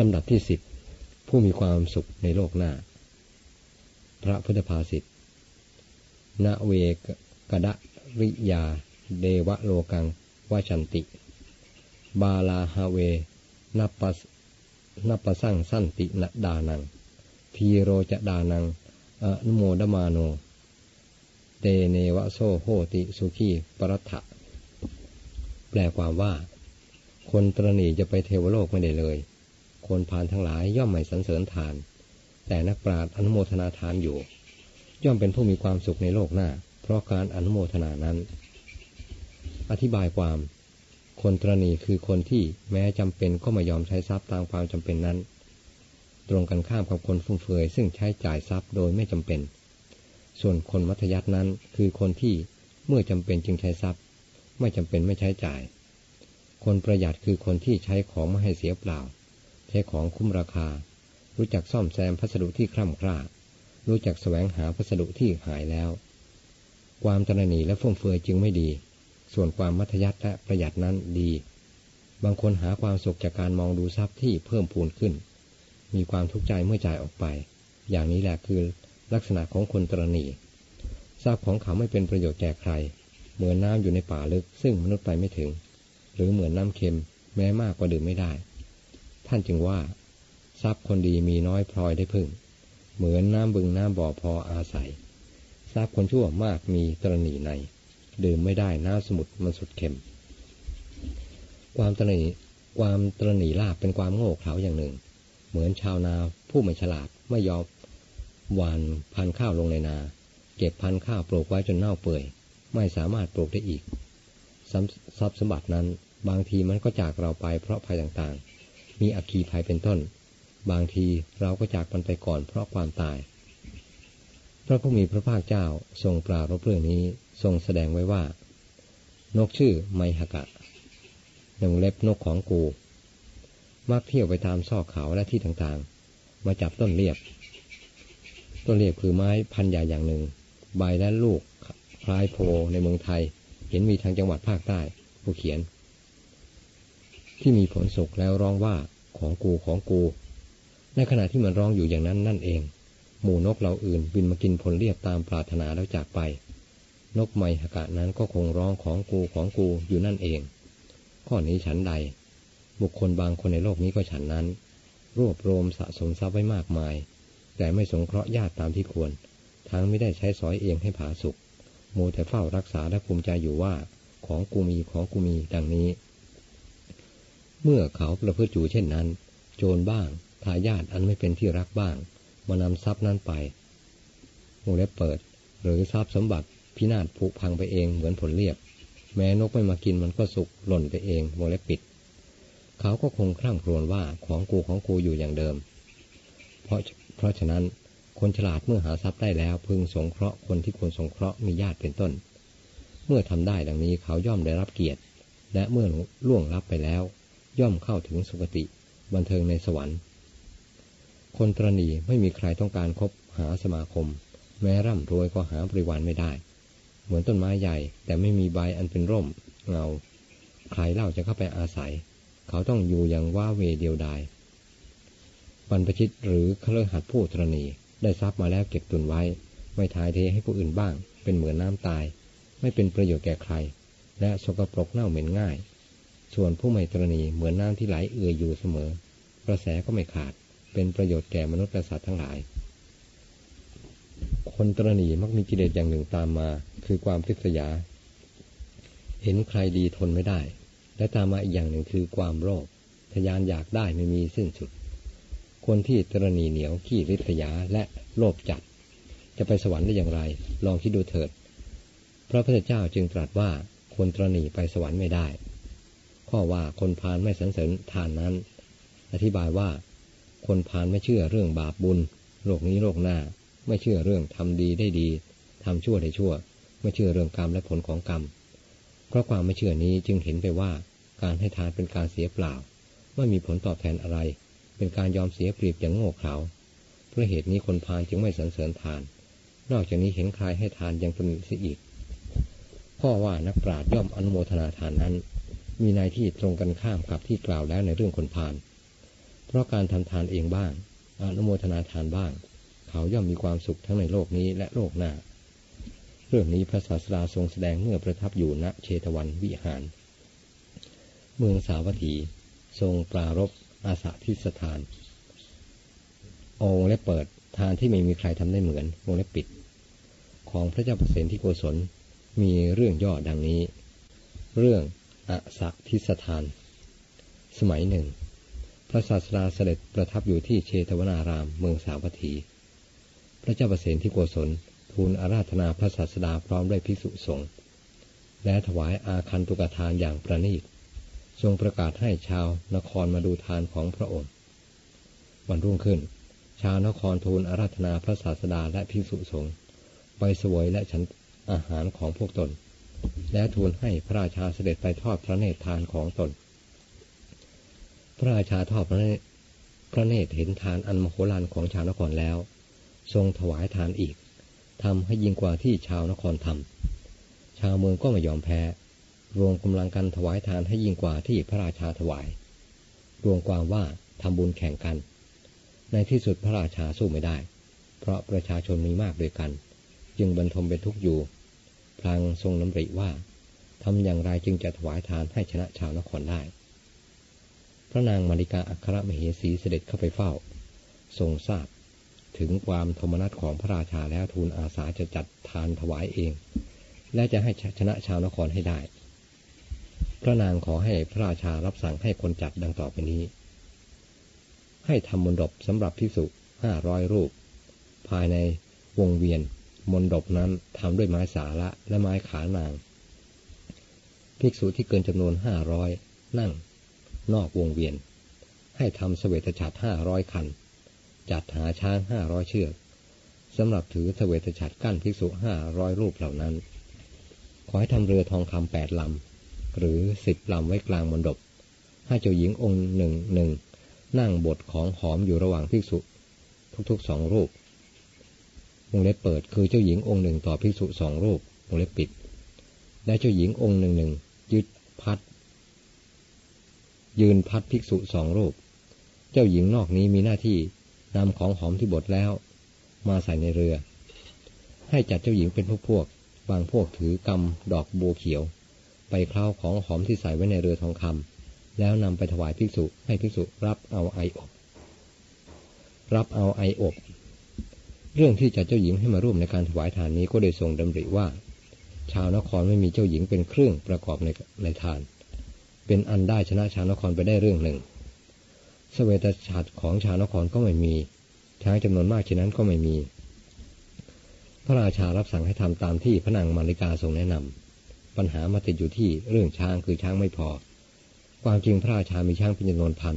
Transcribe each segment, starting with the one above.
ลำดับที่สิบผู้มีความสุขในโลกหน้า พระพุทธภาษิตนะ เวกะทะริยา เทวะโลกัง วะชันติ พาลา หะเวนัปปะสังสันติ ทานัง ธีโรจะ ทานัง อะนุโมทะมาโน เตเนวะโส โหติสุขี ปะรัตถะแปลความว่า คนตรณีจะไปเทวโลกไม่ได้เลย คนผ่านทั้งหลายย่อมไม่สรรเสริญทาน แต่นักปราชญ์อนุโมทนาทานอยู่ ย่อมเป็นผู้มีความสุขในโลกหน้า เพราะการอนุโมทนานั้น อธิบายความ คนตรณีคือคนที่แม้จำเป็นก็ไม่ยอมใช้ทรัพย์ตามความจำเป็นนั้น ตรงกันข้ามกับคนฟุ่มเฟือยซึ่งใช้จ่ายทรัพย์โดยไม่จำเป็น ส่วนคนมัธยัตินั้นคือคนที่เมื่อจำเป็นจึงใช้ทรัพย์ ไม่จำเป็นไม่ใช้จ่าย คนประหยัดคือคนที่ใช้ของไม่ให้เสียเปล่า ช้ของคุ้มราคา รู้จักซ่อมแซมพัสดุที่คร่ำคร่า รู้จักแสวงหาพัสดุที่หายแล้ว ความตระหนี่และฟุ่มเฟือยจึงไม่ดี ส่วนความมัธยัติและประหยัดนั้นดี บางคนหาความสุขจากการมองดูทรัพย์ที่เพิ่มพูนขึ้น มีความทุกข์ใจเมื่อจ่ายออกไป อย่างนี้แหละคือลักษณะของคนตระหนี่ทรัพย์ของเขาไม่เป็นประโยชน์แก่ใคร เหมือนน้ำอยู่ในป่าลึกซึ่งมนุษย์ไปไม่ถึง หรือเหมือนน้ำเค็มแม้มากกว่าดื่มไม่ได้ ท่านจึงว่า ทรัพย์คนดีมีน้อยพลอยได้พึ่ง เหมือนน้ำบึงน้ำบ่อพออาศัย ทรัพย์คนชั่วมากมีตรณีใน ดื่มไม่ได้น้ำสมุทรมันสุดเค็ม ความตรณีความตรณีลาบเป็นความโง่เขลาอย่างหนึ่ง เหมือนชาวนาผู้ไม่ฉลาดไม่ยอมหวานพันข้าวลงในนา เก็บพันข้าวปลูกไว้จนเน่าเปื่อย ไม่สามารถปลูกได้อีกทรัพย์สมบัตินั้นบางทีมันก็จากเราไปเพราะภัยต่างๆ มีอัคคีภัยเป็นต้น บางทีเราก็จากมันไปก่อนเพราะความตาย พระผู้มีพระภาคเจ้าทรงปรารบเรื่องนี้ทรงแสดงไว้ว่า นกชื่อไมหกะหนึ่งเล็บนกของกู มักเที่ยวไปตามซอกเขาและที่ต่างๆ มาจับต้นเรียบ ต้นเรียบคือไม้พันใหญ่อย่างหนึ่ง ใบและลูกคล้ายโพในเมืองไทย เห็นมีทางจังหวัดภาคใต้ผู้เขียน ที่มีผลสุกแล้วร้องว่าของกูของกู ในขณะที่มันร้องอยู่อย่างนั้นนั่นเอง หมู่นกเหล่าอื่นบินมากินผลเรียบตามปรารถนาแล้วจากไป นกไมหกะนั้นก็คงร้องของกูของกูอยู่นั่นเอง ข้อนี้ฉันใด บุคคลบางคนในโลกนี้ก็ฉันนั้น รวบรวมสะสมทรัพย์ไว้มากมาย แต่ไม่สงเคราะห์ญาติตามที่ควร ทั้งไม่ได้ใช้สอยเองให้ผาสุกโมแต่เฝ้ารักษาและภูมิใจอยู่ว่าของกูมีของกูมีดังนี้ เมื่อเขาประพฤติอยู่เช่นนั้น โจรบ้างทายาทอันไม่เป็นที่รักบ้าง มานำทรัพย์นั้นไปวงเล็บเปิด หรือทรัพย์สมบัติพินาศผุพังไปเองเหมือนผลเรียบ แม้นกไม่มากินมันก็สุกหล่นไปเองวงเล็บปิด เขาก็คงคร่ำครวญว่าของกูของกูอยู่อย่างเดิม เพราะเพราะฉะนั้นคนฉลาดเมื่อหาทรัพย์ได้แล้วพึงสงเคราะห์คนที่ควรสงเคราะห์มีญาติเป็นต้น เมื่อทำได้ดังนี้เขาย่อมได้รับเกียรติ และเมื่อล่วงลับไปแล้ว ย่อมเข้าถึงสุคติบันเทิงในสวรรค์ คนตรณีไม่มีใครต้องการคบหาสมาคม แม้ร่ำรวยก็หาบริวารไม่ได้ เหมือนต้นไม้ใหญ่แต่ไม่มีใบอันเป็นร่มเงาใครเล่าจะเข้าไปอาศัย เขาต้องอยู่อย่างว่าเวเดียวดายบรรพชิตหรือเครือหัดผู้ตรณีได้ทรัพย์มาแล้วเก็บตุนไว้ ไม่ทายเทให้ผู้อื่นบ้าง เป็นเหมือนน้ำตาย ไม่เป็นประโยชน์แก่ใคร และสกปรกเน่าเหม็นง่าย ส่วนผู้ไม่ตรณีเหมือนน้ำที่ไหลเอื่อยอยู่เสมอ กระแสก็ไม่ขาด เป็นประโยชน์แก่มนุษย์และสัตว์ทั้งหลาย คนตรณีมักมีกิเลสอย่างหนึ่งตามมา คือความทิษยา เห็นใครดีทนไม่ได้ และตามมาอีกอย่างหนึ่งคือความโลภทยานอยากได้ไม่มีสิ้นสุด คนที่ตรณีเหนียวขี้ริษยาและโลภจัด จะไปสวรรค์ได้อย่างไร ลองคิดดูเถิด พระพุทธเจ้าจึงตรัสว่าคนตรณีไปสวรรค์ไม่ได้ ข้อว่าคนพานไม่สรรเสริญทานนั้น อธิบายว่า คนพานไม่เชื่อเรื่องบาปบุญ โลกนี้โลกหน้า ไม่เชื่อเรื่องทำดีได้ดีทำชั่วได้ชั่ว ไม่เชื่อเรื่องกรรมและผลของกรรม เพราะความไม่เชื่อนี้จึงเห็นไปว่าการให้ทานเป็นการเสียเปล่า ไม่มีผลตอบแทนอะไร เป็นการยอมเสียเปรียบอย่างโง่เขลาเพราะเหตุนี้คนพาลจึงไม่สรรเสริญทาน นอกจากนี้เห็นใครให้ทานยังตำหนิเสียอีกข้อว่านักปราชญ์ย่อมอนุโมทนาทานนั้น มีในที่ตรงกันข้ามกับที่กล่าวแล้วในเรื่องคนพาลเพราะการทำทานเองบ้างอนุโมทนาทานบ้าง เขาย่อมมีความสุขทั้งในโลกนี้และโลกหน้า เรื่องนี้พระศาสดาทรงแสดงเมื่อประทับอยู่ณเชตวันวิหาร เมืองสาวัตถี ทรงปรารบอาสาทิสถาน องและเปิดทานที่ไม่มีใครทำได้เหมือนวงเล็บปิด ของพระเจ้าเปรตที่โกศลมีเรื่องย่อดังนี้ เรื่อง อาสาทิสถาน สมัยหนึ่ง พระศาสดาเสด็จประทับอยู่ที่เชตวนารามเมืองสาวัตถี พระเจ้าเปรตที่โกศลทูลอาราธนาพระศาสดาพร้อมด้วยภิกษุสงฆ์และถวายอาคันตุกทานอย่างประณีตทรงประกาศให้ชาวนครมาดูทานของพระองค์ วันรุ่งขึ้น ชาวนครทูลอาราธนาพระศาสดาและภิกษุสงฆ์ไปสวยและฉันอาหารของพวกตน และทูลให้พระราชาเสด็จไปทอดพระเนตรทานของตน พระราชาทอดพระเนตรพระเนตรเห็นทานอันมโหฬารของชาวนครแล้ว ทรงถวายทานอีกทำให้ยิ่งกว่าที่ชาวนครทำชาวเมืองก็ไม่ยอมแพ้ รวมกำลังกันถวายทานให้ยิ่งกว่าที่พระราชาถวาย รวมความว่าทำบุญแข่งกัน ในที่สุดพระราชาสู้ไม่ได้ เพราะประชาชนมีมากด้วยกัน จึงบรรทมเป็นทุกข์อยู่ พลางทรงน้ำริว่าทำอย่างไรจึงจะถวายทานให้ชนะชาวนครได้ พระนางมาริกาอัครมเหสีเสด็จเข้าไปเฝ้า ทรงทราบถึงความโทมนัสของพระราชาแล้วทูลอาสาจะจัดทานถวายเอง และจะให้ชนะชาวนครให้ได้ พระนางขอให้พระราชารับสั่งให้คนจัดดังต่อไปนี้ ให้ทำมนดบสำหรับภิกษุห้าร้อยรูป ภายในวงเวียน มนดบนั้นทำด้วยไม้สาระและไม้ขานาง ภิกษุที่เกินจำนวนห้าร้อยนั่ง นอกวงเวียน ให้ทำเสวตฉัตรห้าร้อยคัน จัดหาช้างห้าร้อยเชือกสำหรับถือเสวตฉัตรกั้นภิกษุห้าร้อยรูปเหล่านั้น ขอให้ทำเรือทองคำแปดลำ หรือสิบลำไว้กลางมณฑปให้เจ้าหญิงองค์หนึ่งหนึ่งนั่งบทของหอมอยู่ระหว่างภิกษุ ทุกๆสองรูป วงเล็บเปิดคือเจ้าหญิงองค์หนึ่งต่อภิกษุสองรูปวงเล็บปิด และเจ้าหญิงองค์หนึ่งหนึ่งยึดพัด ยืนพัดภิกษุสองรูป เจ้าหญิงนอกนี้มีหน้าที่นำของหอมที่บดแล้ว มาใส่ในเรือ ให้จัดเจ้าหญิงเป็นพวกพวก บางพวกถือกำดอกโบเขียว ไปเคล้าของหอมที่ใส่ไว้ในเรือทองคำแล้วนำไปถวายภิกษุให้ภิกษุรับเอาไออบ รับเอาไออบ เรื่องที่จะเจ้าหญิงให้มาร่วมในการถวายทานนี้ก็ได้ทรงดำริว่า ชาวนครไม่มีเจ้าหญิงเป็นเครื่องประกอบในในทาน เป็นอันได้ชนะชาวนครไปได้เรื่องหนึ่งสเสวตฉัตรของชาวนครก็ไม่มีช้างจำนวนมากเช่นนั้นก็ไม่มี พระราชารับสั่งให้ทำตามที่พระนางมาริกาทรงแนะนำปัญหามาติดอยู่ที่เรื่องช้างคือช้างไม่พอ ความจริงพระราชามีช้างเป็นจำนวนพัน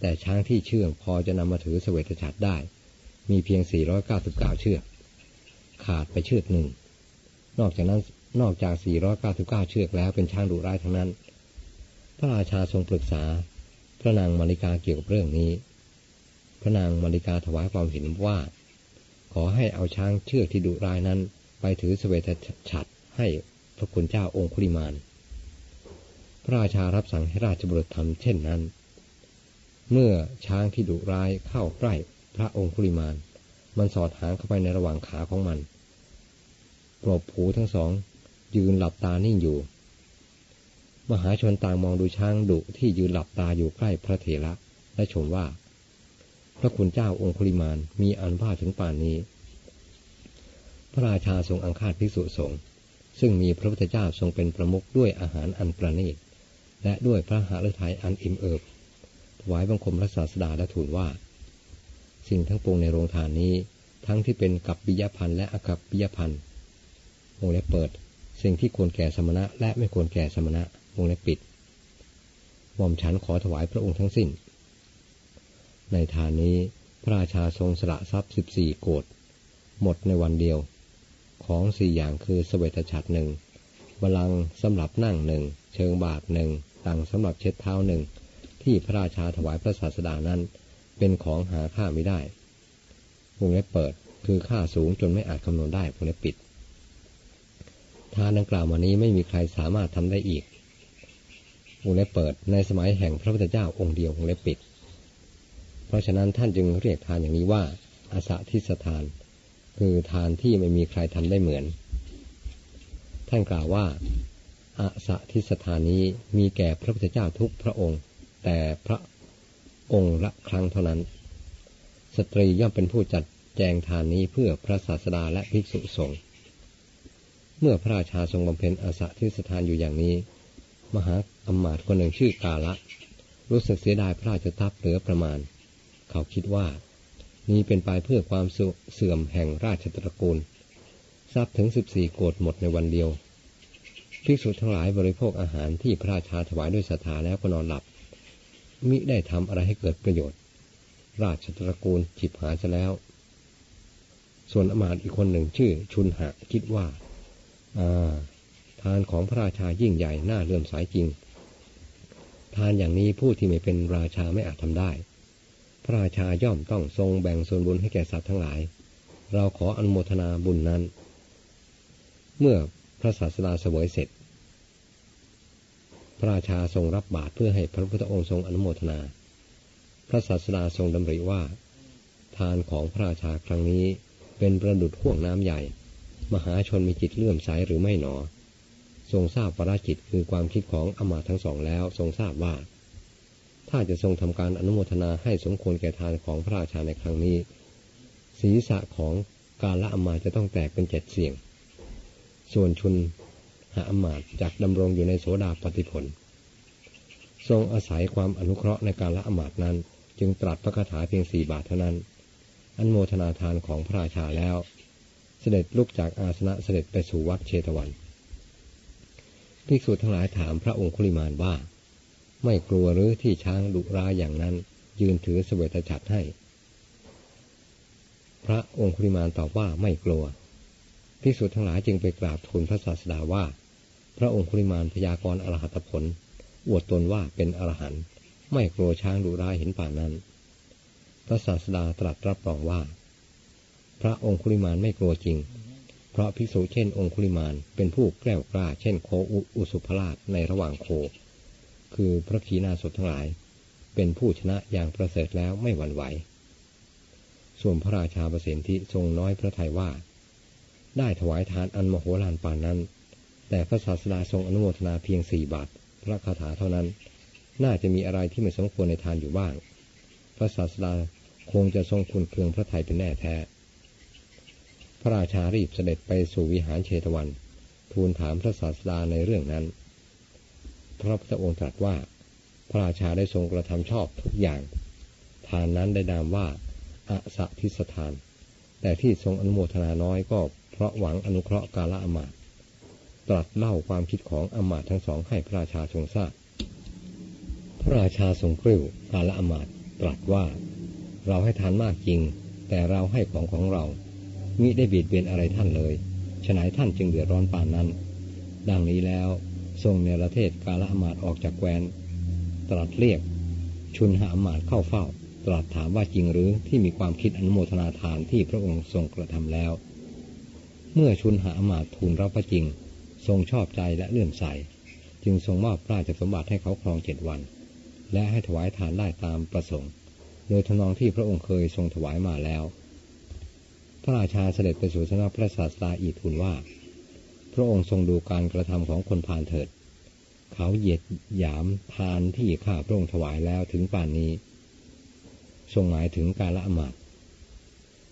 แต่ช้างที่เชื่องพอจะนำมาถือเสวตฉัตรได้ มีเพียง 499 เชือก ขาดไปเชือกหนึ่ง นอกจากนั้นนอกจาก 499 เชือกแล้วเป็นช้างดุร้ายทั้งนั้น พระราชาทรงปรึกษา พระนางมาริกาเกี่ยวกับเรื่องนี้ พระนางมาริกาถวายความเห็นว่า ขอให้เอาช้างเชือกที่ดุร้ายนั้น ไปถือเสวตฉัตรให้พระคุณเจ้าองคุลิมาน พระราชารับสั่งให้ราชบุตรทำเช่นนั้น เมื่อช้างที่ดุร้ายเข้าใกล้ พระองคุลิมาน มันสอดหางเข้าไปในระหว่างขาของมันปลบผูทั้งสอง ยืนหลับตานิ่งอยู่ มหาชนต่างมองดูช้างดุที่ยืนหลับตาอยู่ใกล้พระเถระและชมว่า พระคุณเจ้าองคุลิมานมีอันว่าถึงป่านนี้ พระราชาทรงอังคาดภิกษุสงฆ์ซึ่งมีพระพุทธเจ้าทรงเป็นประมุขด้วยอาหารอันประณีตและด้วยพระหฤทัยอันอิ่มเอิบถวายบังคมพระศาสดาและทูลว่า สิ่งทั้งปวงในโรงทานนี้ ทั้งที่เป็นกับปิยพันธ์และอกับปิยพันธ์วงเล็บเปิด สิ่งที่ควรแก่สมณะ และไม่ควรแก่สมณะวงเล็บปิดหม่อมฉันขอถวายพระองค์ทั้งสิ้น ในทานนี้พระราชาทรงสละทรัพย์สิบสี่โกดหมดในวันเดียว ของสี่อย่างคือสเวตฉัตรหนึ่งบาลังสำหรับนั่งหนึ่งเชิงบาทหนึ่งตังสำหรับเช็ดเท้าหนึ่งที่พระราชาถวายพระศาสดานั้น เป็นของหาค่าไม่ได้วงเล็บเปิด คือค่าสูงจนไม่อาจคำนวณได้วงเล็บปิด ทานดังกล่าวมานี้ไม่มีใครสามารถทำได้อีกวงเล็บเปิด ในสมัยแห่งพระพุทธเจ้าองค์เดียววงเล็บปิด เพราะฉะนั้นท่านจึงเรียกทานอย่างนี้ว่าอาสาทิสทาน คือทานที่ไม่มีใครทำได้เหมือน ท่านกล่าวว่าอาสาทิสทานนี้มีแก่พระพุทธเจ้าทุกพระองค์ แต่พระ องค์ละครั้งเท่านั้น สตรีย่อมเป็นผู้จัดแจงทานนี้เพื่อพระศาสดาและภิกษุสงฆ์เมื่อพระราชาทรงบำเพ็ญอาสาทิสถานอยู่อย่างนี้ มหาอมมาตย์คนหนึ่งชื่อกาละ รู้สึกเสียดายพระราชทรัพย์เหลือประมาณ เขาคิดว่านี้เป็นไปเพื่อความเสื่อมแห่งราชตระกูล ทรัพย์ถึงสิบสี่โกดหมดในวันเดียวภิกษุทั้งหลายบริโภคอาหารที่พระราชาถวายด้วยศรัทธาแล้วก็นอนหลับ มิได้ทำอะไรให้เกิดประโยชน์ ราชตระกูลจิบหายซะแล้ว ส่วนอมาตย์อีกคนหนึ่งชื่อ ชุนหะคิดว่าอาทานของพระราชายิ่งใหญ่น่าเลื่อมสายจริง ทานอย่างนี้ผู้ที่ไม่เป็นราชาไม่อาจทำได้ พระราชาย่อมต้องทรงแบ่งส่วนบุญให้แก่สัตว์ทั้งหลาย เราขออนุโมทนาบุญนั้น เมื่อพระศาสดาเสวยเสร็จ พระราชาทรงรับบาตรเพื่อให้พระพุทธองค์ทรงอนุโมทนา พระศาสดาทรงดำริว่า ทานของพระราชาครั้งนี้เป็นประดุดห่วงน้ำใหญ่ มหาชนมีจิตเลื่อมใสหรือไม่หนอ ทรงทราบปราจิตคือความคิดของอมาทั้งสองแล้วทรงทราบว่า ถ้าจะทรงทำการอนุโมทนาให้สมควรแก่ทานของพระราชาในครั้งนี้ ศีรษะของการละอมาจะต้องแตกเป็นเจ็ดเสียง ส่วนชุน หาอมาตจากดำรงอยู่ในโสดาปฏิผล ทรงอาศัยความอนุเคราะห์ในการละอมาตนั้น จึงตรัสพระคาถาเพียงสี่บาทเท่านั้น อันโมทนาทานของพระราชาแล้ว เสด็จลุกจากอาสนะเสด็จไปสู่วัดเชตวันภิกษุทั้งหลายถามพระองคุลิมานว่า ไม่กลัวหรือที่ช้างดุร้ายอย่างนั้น ยืนถือเสวตฉัตรให้ พระองค์คุลิมานตอบว่าไม่กลัวภิกษุทั้งหลายจึงไปกราบทูลพระศาสดาว่า พระองค์คุลิมานพยากรอรหัตผล อวดตนว่าเป็นอรหันต์ไม่กลัวช้างดุร้ายเห็นป่านนั้น พระศาสดาตรัสรับรองว่า พระองคุลิมานไม่กลัวจริง เพราะภิกษุเช่นองคุลิมานเป็นผู้แกล้วกล้าเช่นโคอุสุภราชในระหว่างโค คือพระขีณาสพทั้งหลาย เป็นผู้ชนะอย่างประเสริฐแล้วไม่หวั่นไหว ส่วนพระราชาประสิทธิทรงน้อยพระทัยว่า ได้ถวายทานอันมโหฬารปานนั้น แต่พระศาสดาทรงอนุโมทนาเพียงสี่บาท พระคาถาเท่านั้น น่าจะมีอะไรที่ไม่สมควรในทานอยู่บ้าง พระศาสดาคงจะทรงคุณเคืองพระไทยเป็นแน่แท้ พระราชารีบเสด็จไปสู่วิหารเชตวัน ทูลถามพระศาสดาในเรื่องนั้น พระพุทธองค์ตรัสว่า พระราชาได้ทรงกระทำชอบทุกอย่าง ทานนั้นได้นามว่าอาสะทิสทาน แต่ที่ทรงอนุโมทนาน้อยก็เพราะหวังอนุเคราะห์กาละอมาต ตรัสเล่าความคิดของอมาตทั้งสองให้พระราชาทรงทราบ พระราชาทรงกริ้วกาละอมาตตรัสว่า เราให้ทานมากจริง แต่เราให้ของของเรา มิได้เบียดเบียนอะไรท่านเลยฉนัยท่านจึงเดือดร้อนป่านนั้น ดังนี้แล้วทรงเนรเทศกาละอมาตออกจากแควนตรัสเรียก ชุนหาอมาตเข้าเฝ้า ตรัสถามว่าจริงหรือที่มีความคิดอนุโมทนาทานที่พระองค์ทรงกระทำแล้ว เมื่อชุนหาอมาตทูลรับพระจริง ทรงชอบใจและเลื่อมใส จึงทรงมอบราชสมบัติให้เขาครองเจ็ดวัน และให้ถวายทานได้ตามประสงค์ โดยทนองที่พระองค์เคยทรงถวายมาแล้ว พระราชาเสด็จไปสู่สำนักพระศาสดาอีกทูลว่า พระองค์ทรงดูการกระทำของคนผ่านเถิด เขาเหยียดหยามทานที่ข้าพระองค์ถวายแล้วถึงป่านนี้ ทรงหมายถึงการละอมาต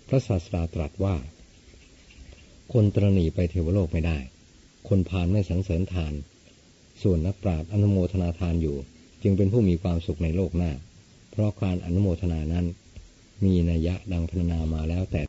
พระศาสดาตรัสว่า คนตรณีไปเทวโลกไม่ได้ คนพานไม่สังเสริญทาน ส่วนนักปราชญ์อนุโมทนาทานอยู่ จึงเป็นผู้มีความสุขในโลกหน้า เพราะการอนุโมทนานั้น มีนัยยะดังพรรณนามาแล้วแต่